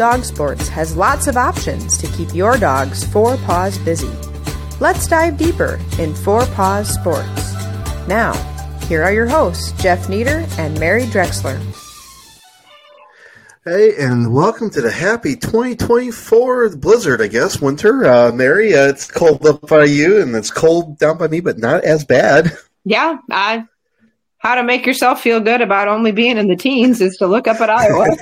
Dog Sports has lots of options to keep your dog's four paws busy. Let's dive deeper in Four Paws Sports. Now, here are your hosts, Jeff Nieder and Mary Drexler. Hey, and welcome to the happy 2024 blizzard, I guess, winter. Uh, Mary, uh, it's cold up by you and it's cold down by me, but not as bad. Yeah, I, how to make yourself feel good about only being in the teens is to look up at Iowa.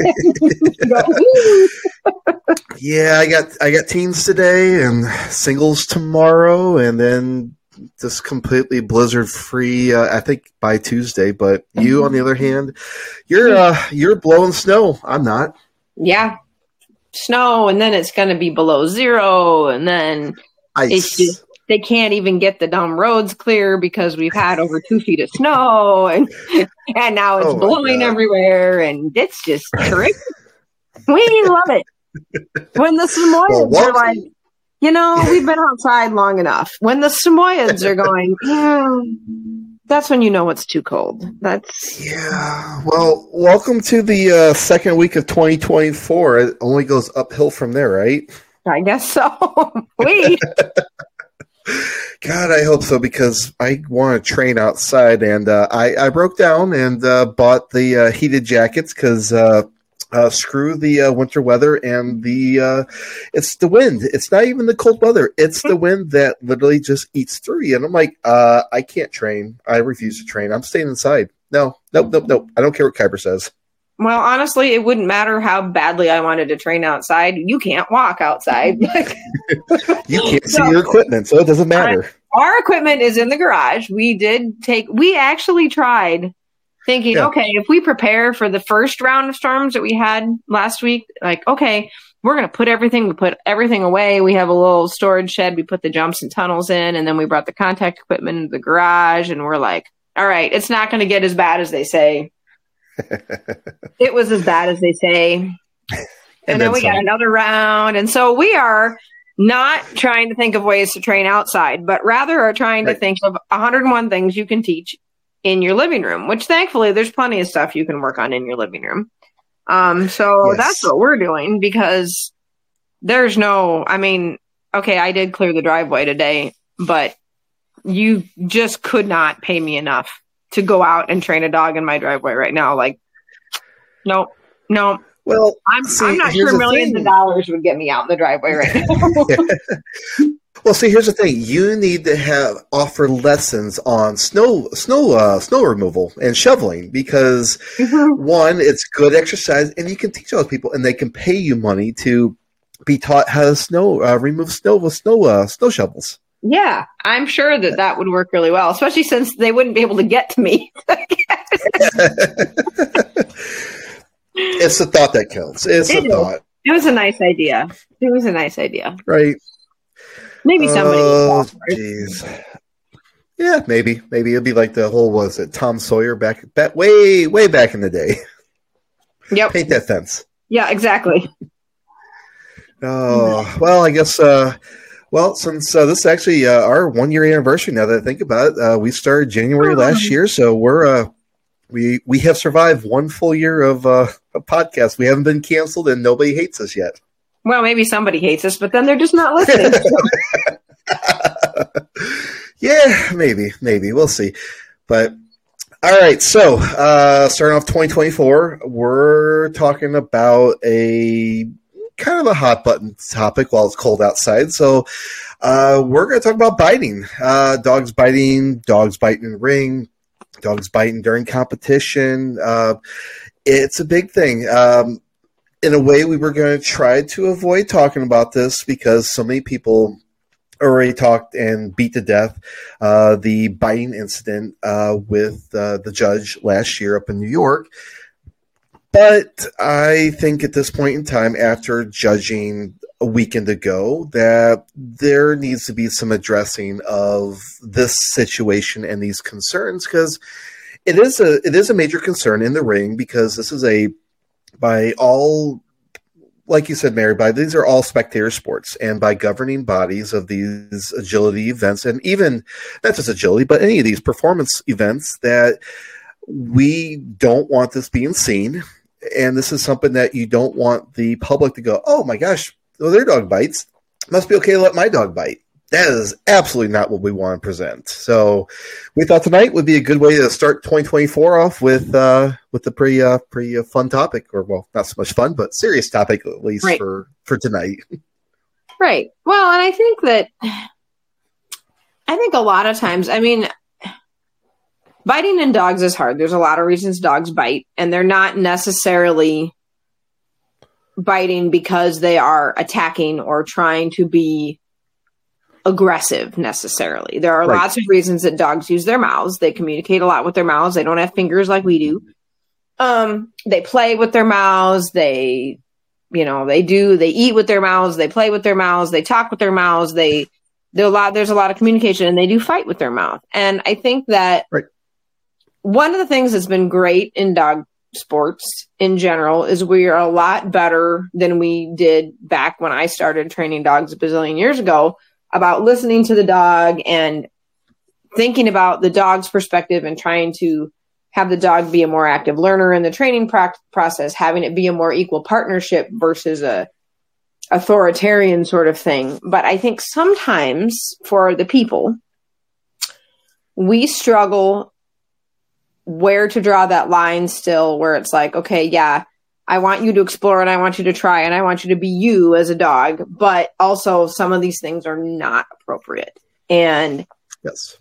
yeah, I got I got teens today and singles tomorrow, and then just completely blizzard free. Uh, I think by Tuesday. But you, on the other hand, you're uh, you're blowing snow. I'm not. Yeah, snow, and then it's going to be below zero, and then Ice. it's just they can't even get the dumb roads clear because we've had over two feet of snow, and and now it's Oh blowing God. everywhere, and it's just terrific. we love it when the Samoyeds Well, are like. You know, we've been outside long enough. When the Samoyeds are going, "Hmm," that's when you know it's too cold. That's Yeah. Well, welcome to the uh, second week of 2024. It only goes uphill from there, right? I guess so. we God, I hope so because I want to train outside, and uh, I I broke down and uh, bought the uh, heated jackets because uh, uh, screw the uh, winter weather and the it's the wind. It's not even the cold weather; it's the wind that literally just eats through you. And I'm like, I can't train. I refuse to train. I'm staying inside. No, nope, nope, nope. I don't care what Kuiper says. Well, honestly, it wouldn't matter how badly I wanted to train outside. You can't walk outside. You can't see So- your equipment, so it doesn't matter. Our equipment is in the garage. We did take, we actually tried thinking, Yeah. okay, if we prepare for the first round of storms that we had last week, like, okay, we're going to put everything, we put everything away. We have a little storage shed. We put the jumps and tunnels in, and then we brought the contact equipment into the garage, and we're like, all right, it's not going to get as bad as they say. It was as bad as they say. And, then, then we got another round. And so we are not trying to think of ways to train outside, but rather are trying to think of 101 things you can teach in your living room, which thankfully there's plenty of stuff you can work on in your living room. Um, so Yes. that's what we're doing because there's no, I mean, okay, I did clear the driveway today, but you just could not pay me enough to go out and train a dog in my driveway right now. Like, no, no, Well, I'm, See, I'm not sure millions thing. of dollars would get me out in the driveway right now. Well, see, here's the thing: you need to have offer lessons on snow, snow, uh, snow removal and shoveling because one, it's good exercise, and you can teach other people, and they can pay you money to be taught how to snow uh, remove snow with snow uh, snow shovels. Yeah, I'm sure that that would work really well, especially since they wouldn't be able to get to me. It's the thought that counts. It's It the is. thought, It was a nice idea. It was a nice idea. right? Maybe somebody. Oh, will fall for it. jeez. Yeah, maybe, maybe it'll be like the whole was it Tom Sawyer back, back way, way back in the day. Yep. Paint that fence. Yeah, exactly. Oh well, I guess. Uh, well, since uh, this is actually uh, our one year anniversary, now that I think about it, uh, we started January Oh. last year, so we're uh, we we have survived one full year of uh, a podcast. We haven't been canceled, and nobody hates us yet. Well, maybe somebody hates us, but then they're just not listening. yeah, maybe, maybe we'll see. But all right, so uh, starting off 2024, we're talking about a kind of a hot button topic while it's cold outside. So uh, we're going to talk about biting, uh, dogs biting, dogs biting in the ring, dogs biting during competition. Uh, it's a big thing. Um, in a way, we were going to try to avoid talking about this because so many people already talked and beat to death uh, the biting incident uh, with uh, the judge last year up in New York. But I think at this point in time, after judging a weekend ago, that there needs to be some addressing of this situation and these concerns because it is a it is a major concern in the ring because this is a by all like you said, Mary, by these are all spectator sports, and by governing bodies of these agility events, and even not just agility, but any of these performance events, that we don't want this being seen and this is something that you don't want the public to go, "Oh my gosh, well, their dog bites. Must be okay to let my dog bite." That is absolutely not what we want to present. So, we thought tonight would be a good way to start 2024 off with uh, with a pretty uh, pretty uh, fun topic, or well, not so much fun, but serious topic at least Right. for for tonight. Right. Well, and I think that I think a lot of times, I mean, biting in dogs is hard. There's a lot of reasons dogs bite, and they're not necessarily biting because they are attacking or trying to be aggressive necessarily. There are Right. lots of reasons that dogs use their mouths. They communicate a lot with their mouths. They don't have fingers like we do. Um, they play with their mouths. They you know they do they eat with their mouths they play with their mouths they talk with their mouths they there a lot there's a lot of communication and they do fight with their mouth and i think that Right. One of the things that's been great in dog sports in general is we are a lot better than we did back when i started training dogs a bazillion years ago about listening to the dog and thinking about the dog's perspective and trying to have the dog be a more active learner in the training prac- process, having it be a more equal partnership versus a authoritarian sort of thing. But I think sometimes for the people, we struggle where to draw that line still, where it's like, okay, yeah, I want you to explore and I want you to try and I want you to be you as a dog, but also some of these things are not appropriate. And Yes.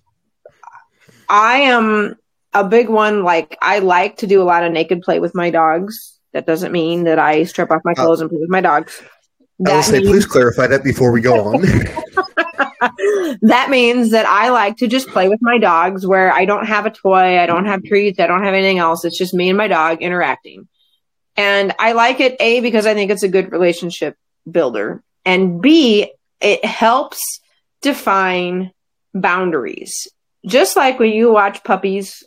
I am a big one. Like I like to do a lot of naked play with my dogs. That doesn't mean that I strip off my uh, clothes and play with my dogs. I will say, means, please clarify that before we go on. that means that I like to just play with my dogs where I don't have a toy, I don't have treats, I don't have anything else. It's just me and my dog interacting. And I like it, A, because I think it's a good relationship builder. And B, it helps define boundaries. Just like when you watch puppies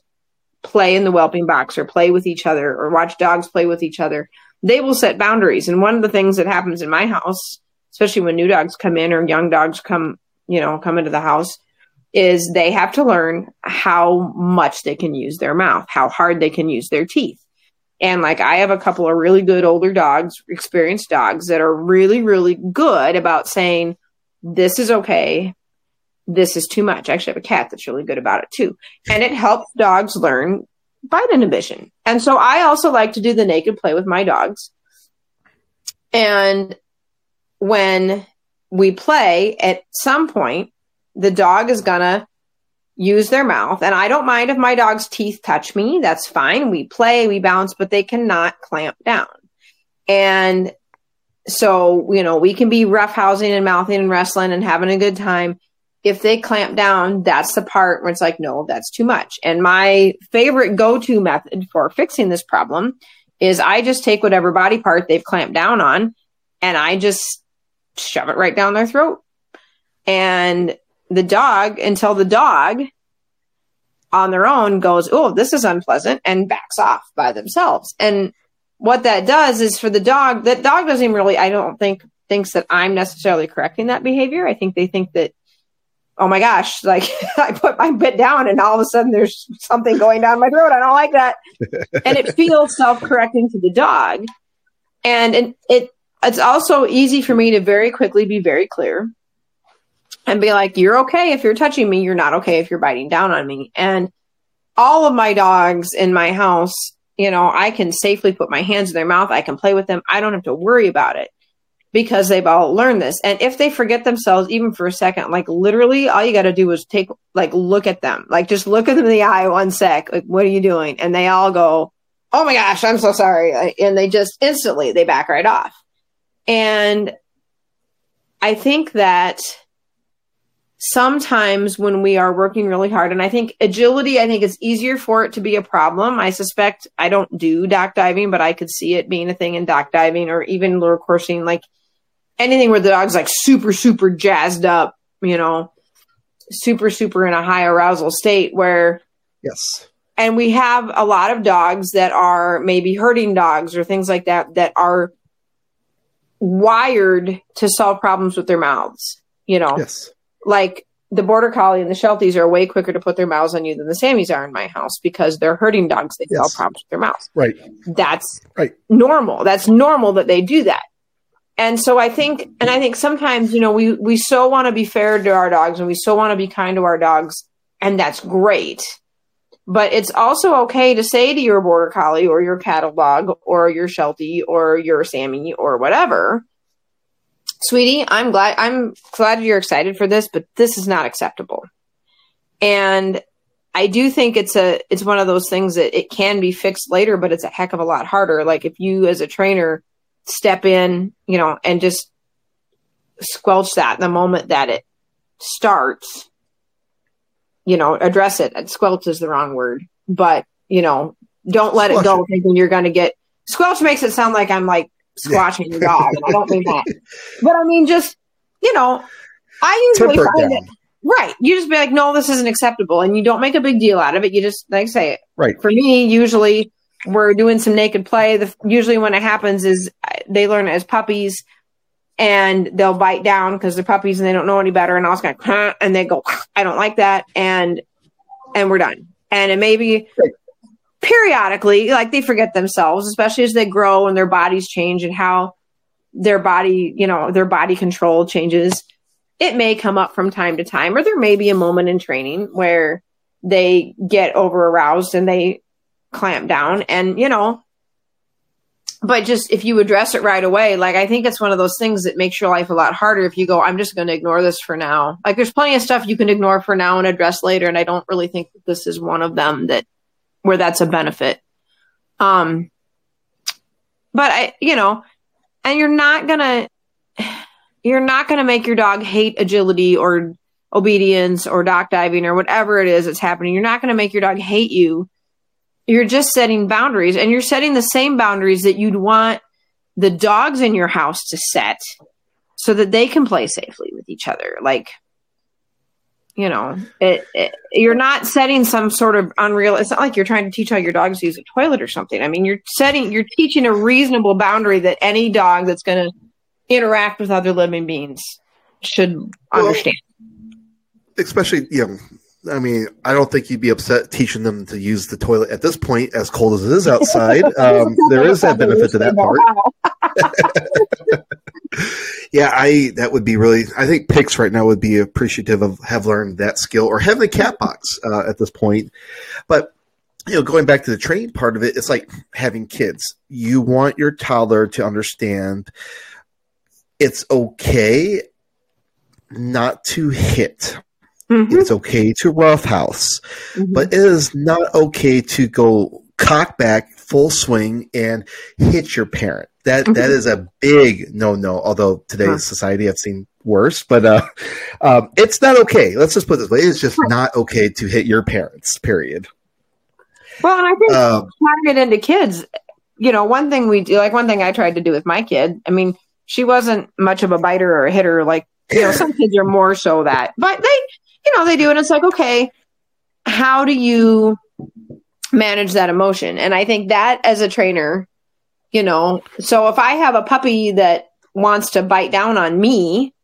play in the whelping box or play with each other or watch dogs play with each other, they will set boundaries. And one of the things that happens in my house, especially when new dogs come in or young dogs come, you know, come into the house, is they have to learn how much they can use their mouth, how hard they can use their teeth. And like I have a couple of really good older dogs, experienced dogs that are really, really good about saying, this is okay. This is too much. I actually have a cat that's really good about it too. And it helps dogs learn bite inhibition. And so I also like to do the naked play with my dogs. And when we play, at some point, the dog is gonna use their mouth. And I don't mind if my dog's teeth touch me. That's fine. We play, we bounce, but they cannot clamp down. And so, you know, we can be roughhousing and mouthing and wrestling and having a good time. If they clamp down, that's the part where it's like, no, that's too much. And my favorite go to method for fixing this problem is I just take whatever body part they've clamped down on and I just shove it right down their throat. And the dog, until the dog on their own goes, oh, this is unpleasant, and backs off by themselves. And what that does is for the dog, that dog doesn't even really, I don't think, thinks that I'm necessarily correcting that behavior. I think they think that, oh my gosh, like I put my bit down and all of a sudden there's something going down my throat. I don't like that. and it feels self correcting to the dog. And it, it, it's also easy for me to very quickly be very clear and be like, you're okay if you're touching me, you're not okay if you're biting down on me. And all of my dogs in my house, you know, I can safely put my hands in their mouth, I can play with them, I don't have to worry about it because they've all learned this. And if they forget themselves, even for a second, like literally, all you got to do is take, like, look at them, like, just look at them in the eye one sec, like, what are you doing? And they all go, oh my gosh, I'm so sorry. And they just instantly, they back right off. And I think that sometimes when we are working really hard and i think agility i think it's easier for it to be a problem i suspect i don't do dock diving but i could see it being a thing in dock diving or even lure coursing like anything where the dog's like super super jazzed up you know super super in a high arousal state where yes. and we have a lot of dogs that are maybe herding dogs or things like that that are wired to solve problems with their mouths you know Yes. like the border collie and the shelties are way quicker to put their mouths on you than the Sammies are in my house because they're herding dogs. They yes. problems with their mouths. Right. That's right. normal. That's normal that they do that. And so I think, and I think sometimes, you know, we, we so want to be fair to our dogs and we so want to be kind to our dogs and that's great. But it's also okay to say to your border collie or your cattle dog or your sheltie or your Sammy or whatever, sweetie, I'm glad I'm glad you're excited for this, but this is not acceptable. And I do think it's a it's one of those things that it can be fixed later, but it's a heck of a lot harder. Like if you as a trainer step in, you know, and just squelch that the moment that it starts, you know, address it. Squelch is the wrong word, but you know, don't let it go thinking you're going to get squelch makes it sound like I'm like squashing yeah. your dog. And I don't mean that. But I mean, just, you know, I usually Temper find it. Right. You just be like, no, this isn't acceptable. And you don't make a big deal out of it. You just, like, say it. Right. For me, usually we're doing some naked play. The, usually when it happens is they learn as puppies and they'll bite down because they're puppies and they don't know any better. And I was going, huh, and they go, I don't like that. And, and we're done. And it may be, periodically, like they forget themselves, especially as they grow and their bodies change and how their body, you know, their body control changes. It may come up from time to time, or there may be a moment in training where they get over aroused and they clamp down. And, you know, but just if you address it right away, like I think it's one of those things that makes your life a lot harder if you go, I'm just going to ignore this for now. Like there's plenty of stuff you can ignore for now and address later. And I don't really think that this is one of them that where that's a benefit. Um, but I, you know, and you're not gonna, you're not gonna make your dog hate agility or obedience or dock diving or whatever it is that's happening. You're not gonna make your dog hate you. You're just setting boundaries and you're setting the same boundaries that you'd want the dogs in your house to set so that they can play safely with each other. Like, you know it, it, you're not setting some sort of unreal it's not like you're trying to teach how your dogs to use a toilet or something i mean you're setting you're teaching a reasonable boundary that any dog that's going to interact with other living beings should well, understand especially you know I mean, I don't think you'd be upset teaching them to use the toilet at this point, as cold as it is outside. Um, there is that benefit to that part. yeah, I that would be really. I think Pix right now would be appreciative of have learned that skill or having a cat box uh, at this point. But you know, going back to the training part of it, it's like having kids. You want your toddler to understand it's okay not to hit Mm-hmm. It's okay to roughhouse, mm-hmm. but it is not okay to go cock back full swing and hit your parent. That, mm-hmm. that is a big no no. Although today's huh. society I've seen worse, but uh, um, it's not okay. Let's just put it this way: it's just not okay to hit your parents. Period. Well, and I think trying it into kids, you know, one thing we do, like one thing I tried to do with my kid. I mean, she wasn't much of a biter or a hitter. Like you know, some kids are more so that, but they you know, they do. And it's like, okay, how do you manage that emotion? And I think that as a trainer, you know, so if I have a puppy that wants to bite down on me,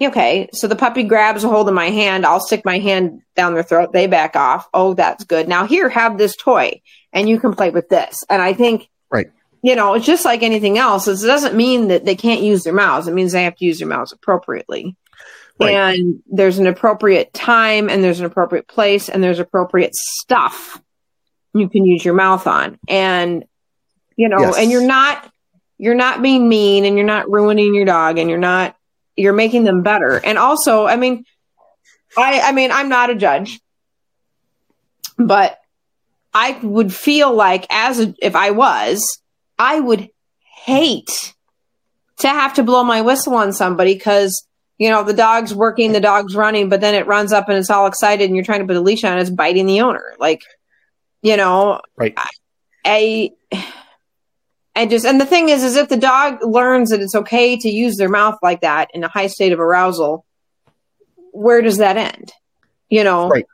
okay, so the puppy grabs a hold of my hand, I'll stick my hand down their throat, they back off. Oh, that's good. Now here, have this toy and you can play with this. And I think, right. You know, it's just like anything else. It doesn't mean that they can't use their mouths. It means they have to use their mouths appropriately. Right. And there's an appropriate time and there's an appropriate place and there's appropriate stuff you can use your mouth on. And you know, yes. and you're not you're not being mean and you're not ruining your dog and you're not you're making them better. And also, I mean, I I mean, I'm not a judge. But I would feel like as a, if I was, I would hate to have to blow my whistle on somebody cuz you know, the dog's working, the dog's running, but then it runs up and it's all excited and you're trying to put a leash on, it's biting the owner. Like, you know, right. I, I just, and the thing is, is if the dog learns that it's okay to use their mouth like that in a high state of arousal, where does that end? You know, right.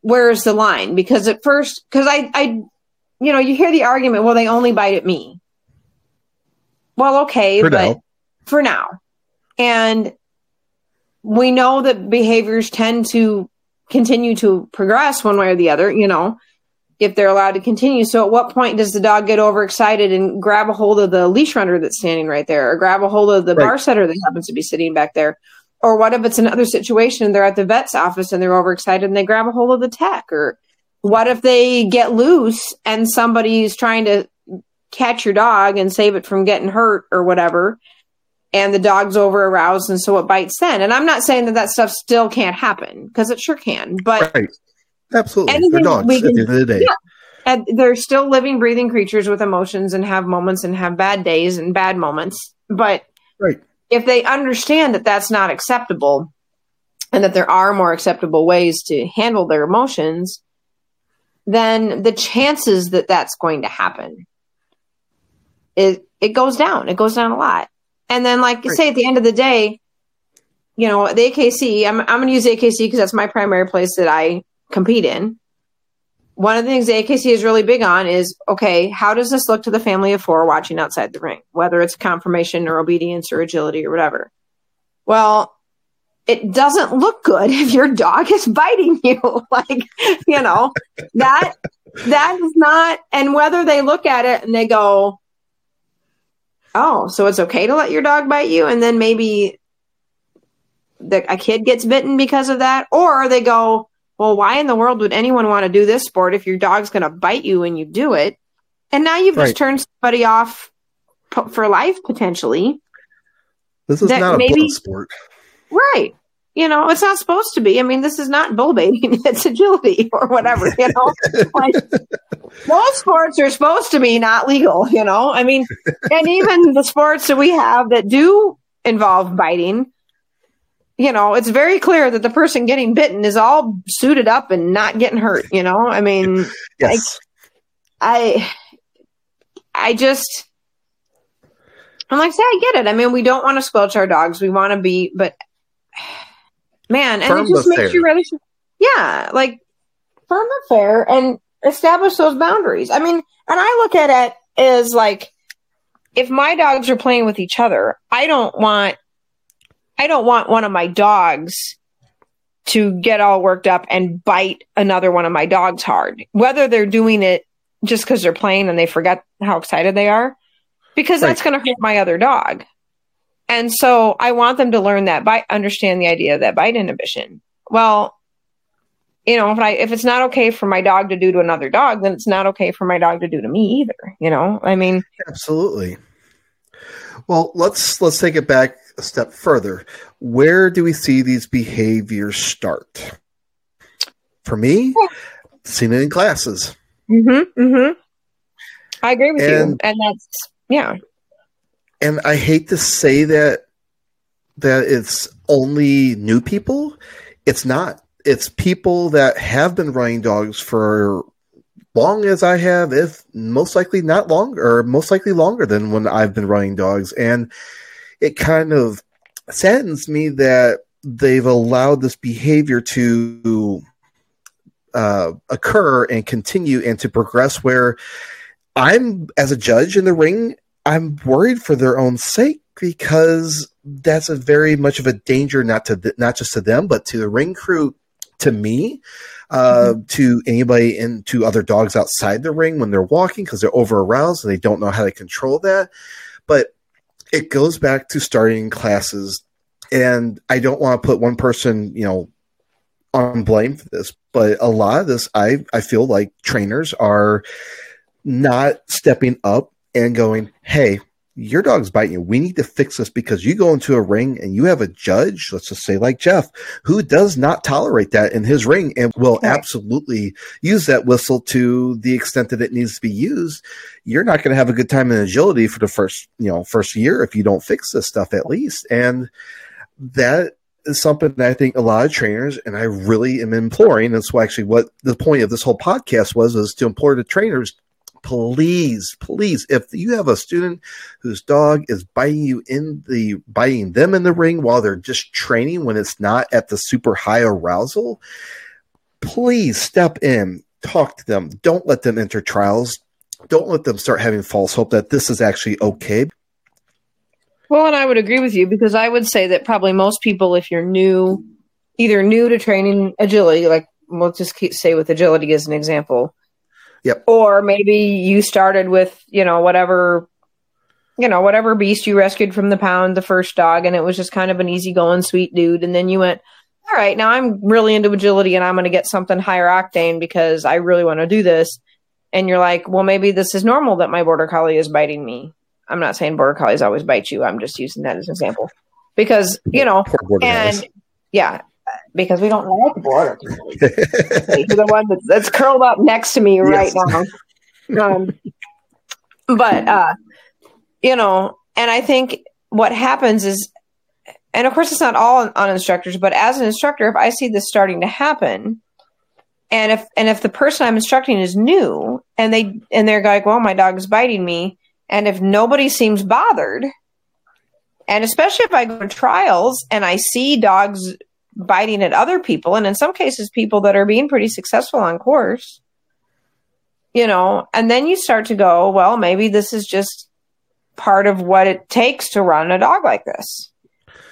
where's the line? Because at first, because I, I, you know, you hear the argument, well, they only bite at me. Well, okay, for but now. for now. And we know that behaviors tend to continue to progress one way or the other, you know, if they're allowed to continue. So at what point does the dog get overexcited and grab a hold of the leash runner that's standing right there or grab a hold of the right. bar setter that happens to be sitting back there? Or what if it's another situation they're at the vet's office and they're overexcited and they grab a hold of the tech? Or what if they get loose and somebody's trying to catch your dog and save it from getting hurt or whatever? And the dog's over aroused and so it bites then. And i'm not saying that that stuff still can't happen because it sure can but right. absolutely. They're dogs can, at the end of the day. Yeah, and they're still living breathing creatures with emotions and have moments and have bad days and bad moments. But right. if they understand that that's not acceptable and that there are more acceptable ways to handle their emotions then the chances that that's going to happen it it goes down. It goes down a lot and then, like right. say, at the end of the day, you know, the AKC, I'm, I'm going to use AKC because that's my primary place that I compete in. One of the things the AKC is really big on is okay, how does this look to the family of four watching outside the ring, whether it's conformation or obedience or agility or whatever? Well, it doesn't look good if your dog is biting you. like, you know, that that is not, and whether they look at it and they go, oh, so it's okay to let your dog bite you, and then maybe the, a kid gets bitten because of that, or they go, well, why in the world would anyone want to do this sport if your dog's going to bite you when you do it? And now you've right. just turned somebody off for life potentially. This is not a maybe, sport, right? You know, it's not supposed to be. I mean, this is not bull baiting; it's agility or whatever. You know, like, most sports are supposed to be not legal. You know, I mean, and even the sports that we have that do involve biting, you know, it's very clear that the person getting bitten is all suited up and not getting hurt. You know, I mean, yes. I, I just. I'm like, say, I get it. I mean, we don't want to squelch our dogs. We want to be, but man, and firm it just makes fair. you really, yeah, like firm and fair and establish those boundaries. I mean, and I look at it as like, if my dogs are playing with each other, I don't want, I don't want one of my dogs to get all worked up and bite another one of my dogs hard, whether they're doing it just because they're playing and they forget how excited they are, because right. that's going to hurt my other dog. And so I want them to learn that bite, understand the idea of that bite inhibition. Well, you know, if I if it's not okay for my dog to do to another dog, then it's not okay for my dog to do to me either. You know, I mean, absolutely. Well, let's let's take it back a step further. Where do we see these behaviors start? For me, seen it in classes. Mm-hmm. Mm-hmm. I agree with and, you, and that's yeah and I hate to say that that it's only new people. It's not. It's people that have been running dogs for long as I have, if most likely not longer, or most likely longer than when I've been running dogs. And it kind of saddens me that they've allowed this behavior to uh, occur and continue and to progress where I'm, as a judge in the ring, I'm worried for their own sake because that's a very much of a danger not to th- not just to them but to the ring crew to me uh, mm-hmm. to anybody and to other dogs outside the ring when they're walking because they're over aroused and they don't know how to control that but it goes back to starting classes and i don't want to put one person you know on blame for this but a lot of this i i feel like trainers are not stepping up and going, hey, your dog's biting you. We need to fix this because you go into a ring and you have a judge, let's just say like Jeff, who does not tolerate that in his ring and will okay. absolutely use that whistle to the extent that it needs to be used. You're not going to have a good time in agility for the first, you know, first year if you don't fix this stuff at least. And that is something that I think a lot of trainers, and I really am imploring. That's why actually what the point of this whole podcast was, is to implore the trainers please, please, if you have a student whose dog is biting you in the biting them in the ring while they're just training when it's not at the super high arousal, please step in, talk to them. Don't let them enter trials. Don't let them start having false hope that this is actually okay. Well, and I would agree with you because I would say that probably most people, if you're new, either new to training agility, like we'll just keep, say with agility as an example. Yep. Or maybe you started with, you know, whatever, you know, whatever beast you rescued from the pound, the first dog, and it was just kind of an easygoing, sweet dude. And then you went, all right, now I'm really into agility and I'm going to get something higher octane because I really want to do this. And you're like, well, maybe this is normal that my border collie is biting me. I'm not saying border collies always bite you. I'm just using that as an example because, you know, and yeah, because we don't like border collies. You're the one that's, that's, curled up next to me right yes. now. Um, but, uh, you know, and I think what happens is and of course it's not all on, on instructors but as an instructor if i see this starting to happen and if and if the person i'm instructing is new and they and they're like well my dog is biting me and if nobody seems bothered and especially if i go to trials and i see dogs biting at other people. And in some cases people that are being pretty successful on course you know and then you start to go well maybe this is just part of what it takes to run a dog like this.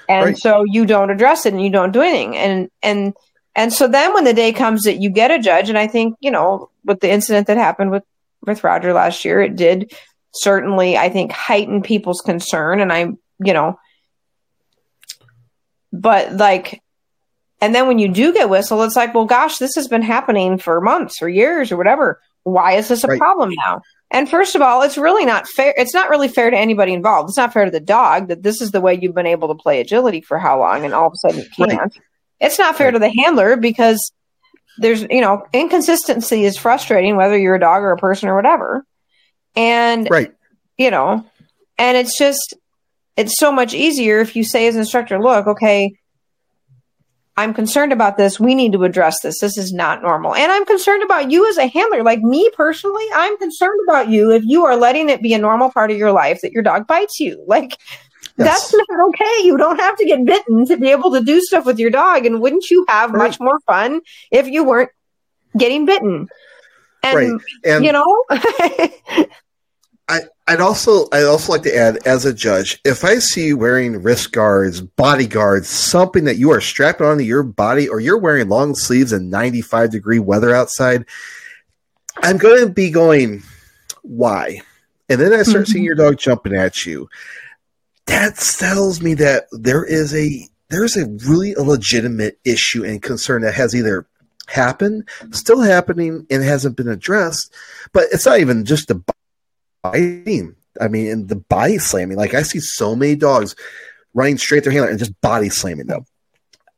And right. so you don't address it and you don't do anything. And and and so then when the day comes that you get a judge and i think you know with the incident that happened with with roger last year it did certainly i think heighten people's concern. And i you know but like and then when you do get whistle it's like well gosh this has been happening for months or years or whatever why is this a right. problem now and first of all, it's really not fair. It's not really fair to anybody involved. It's not fair to the dog that this is the way you've been able to play agility for how long, and all of a sudden you can't. Right. It's not fair right. to the handler because there's, you know, inconsistency is frustrating, whether you're a dog or a person or whatever. And, right. you know, and it's just, it's so much easier if you say as an instructor, look, okay, I'm concerned about this. We need to address this. This is not normal. And I'm concerned about you as a handler. Like me personally, I'm concerned about you if you are letting it be a normal part of your life that your dog bites you. Like yes. that's not okay. You don't have to get bitten to be able to do stuff with your dog. And wouldn't you have right. much more fun if you weren't getting bitten? And, right. and you know, I, I'd also I'd also like to add as a judge, if I see you wearing wrist guards, bodyguards, something that you are strapped onto your body, or you're wearing long sleeves in 95 degree weather outside, I'm going to be going, why? And then I start mm-hmm. seeing your dog jumping at you. That tells me that there is a there's a really a legitimate issue and concern that has either happened, still happening, and hasn't been addressed. But it's not even just the biting. I mean, and the body slamming. Like I see so many dogs running straight at their handler and just body slamming them.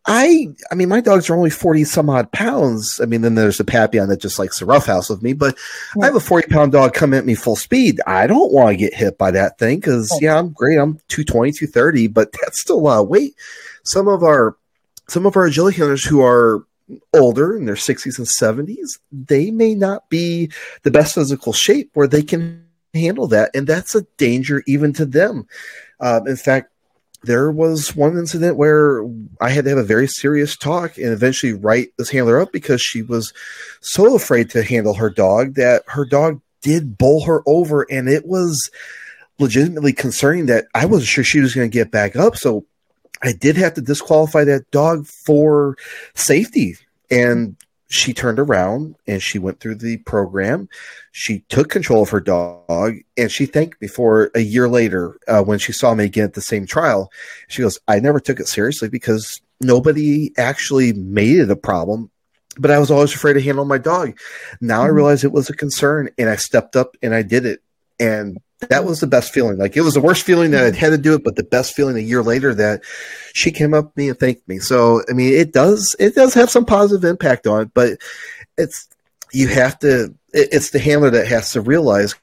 I, I mean, my dogs are only forty some odd pounds. I mean, then there's a Papillon that just likes to roughhouse with me. But I have a forty pound dog come at me full speed. I don't want to get hit by that thing because yeah, I'm great. I'm 220, 230, but that's still a lot of weight. Some of our, some of our agility handlers who are older in their 60s and 70s, they may not be the best physical shape where they can handle that, and that's a danger even to them. Uh, in fact, there was one incident where I had to have a very serious talk and eventually write this handler up because she was so afraid to handle her dog that her dog did bowl her over, and it was legitimately concerning that I wasn't sure she was going to get back up. So I did have to disqualify that dog for safety. And she turned around and she went through the program. She took control of her dog and she thanked me for a year later uh, when she saw me again at the same trial. She goes, I never took it seriously because nobody actually made it a problem, but I was always afraid to handle my dog. Now mm-hmm. I realize it was a concern and I stepped up and I did it. And that was the best feeling. Like it was the worst feeling that I'd had to do it, but the best feeling a year later that she came up to me and thanked me. So I mean, it does it does have some positive impact on it, but it's you have to. It's the handler that has to realize,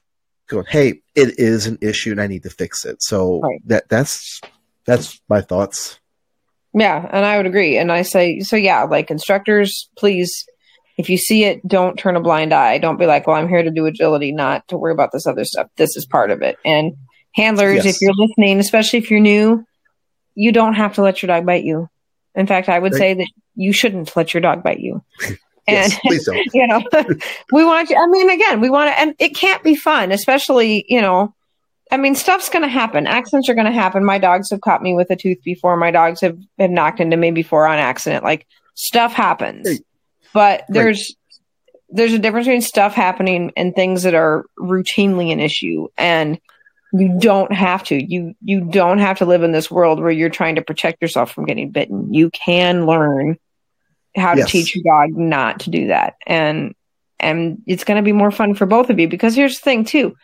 going, hey, it is an issue and I need to fix it. So right. that that's that's my thoughts. Yeah, and I would agree. And I say so. Yeah, like instructors, please if you see it, don't turn a blind eye. Don't be like, well, I'm here to do agility, not to worry about this other stuff. This is part of it. And handlers, yes. if you're listening, especially if you're new, you don't have to let your dog bite you. In fact, I would say that you shouldn't let your dog bite you. And yes, please don't. you know, we want you. I mean, again, we want to, and it can't be fun, especially you know, I mean, stuff's going to happen. Accidents are going to happen. My dogs have caught me with a tooth before. My dogs have been knocked into me before on accident. Like stuff happens, Right. But there's there's a difference between stuff happening and things that are routinely an issue. And you don't have to. You you don't have to live in this world where you're trying to protect yourself from getting bitten. You can learn how to Yes. teach your dog not to do that. And and it's going to be more fun for both of you because here's the thing too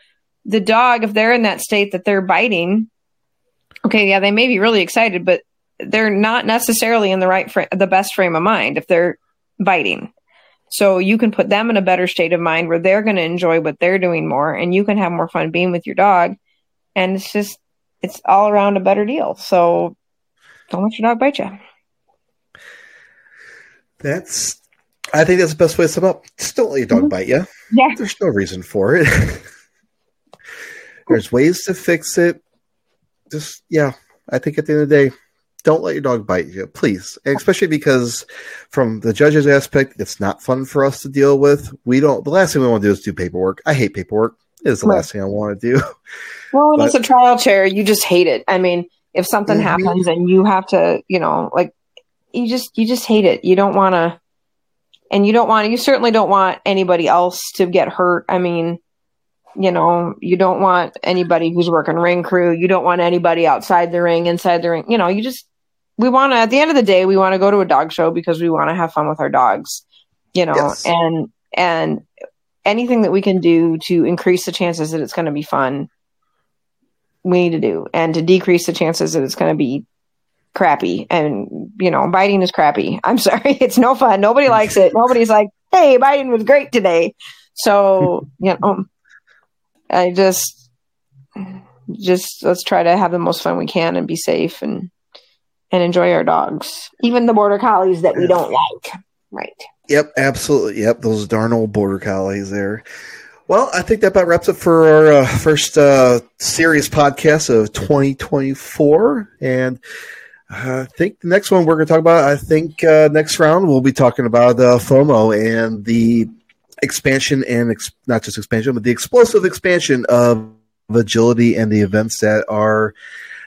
the dog if they're in that state that they're biting okay yeah they may be really excited but they're not necessarily in the right fra- the best frame of mind if they're biting so you can put them in a better state of mind where they're going to enjoy what they're doing more and you can have more fun being with your dog and it's just it's all around a better deal so don't let your dog bite you That's. I think that's the best way to sum up. Just don't let your dog Mhm. bite you. yeah There's no reason for it. There's ways to fix it. Just yeah, I think at the end of the day, don't let your dog bite you, please. And especially because from the judge's aspect, it's not fun for us to deal with. We don't. The last thing we want to do is do paperwork. I hate paperwork. It is the Right. last thing I want to do. Well, when But- it's a trial chair, you just hate it. I mean, if something Mhm. happens and you have to, you know, like you just you just hate it. You don't want to, and you don't want you certainly don't want anybody else to get hurt. I mean, you know, you don't want anybody who's working ring crew. You don't want anybody outside the ring, inside the ring. You know, you just we want to. At the end of the day, we want to go to a dog show because we want to have fun with our dogs. You know, Yes. and and anything that we can do to increase the chances that it's going to be fun we need to do and to decrease the chances that it's going to be crappy and you know biting is crappy i'm sorry it's no fun nobody likes it nobody's like hey biting was great today so you know i just just let's try to have the most fun we can and be safe and and enjoy our dogs even the border collies that we don't like right Yep, absolutely. Yep, those darn old border collies there. Well, I think that about wraps it for our uh, first uh, serious podcast of 2024. And I think the next one we're going to talk about, I think uh, next round we'll be talking about uh, FOMO and the expansion and ex- not just expansion, but the explosive expansion of agility and the events that are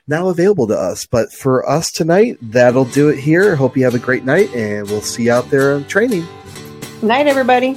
now available to us. But for us tonight, that'll do it here. Hope you have a great night, and we'll see you out there in training. night everybody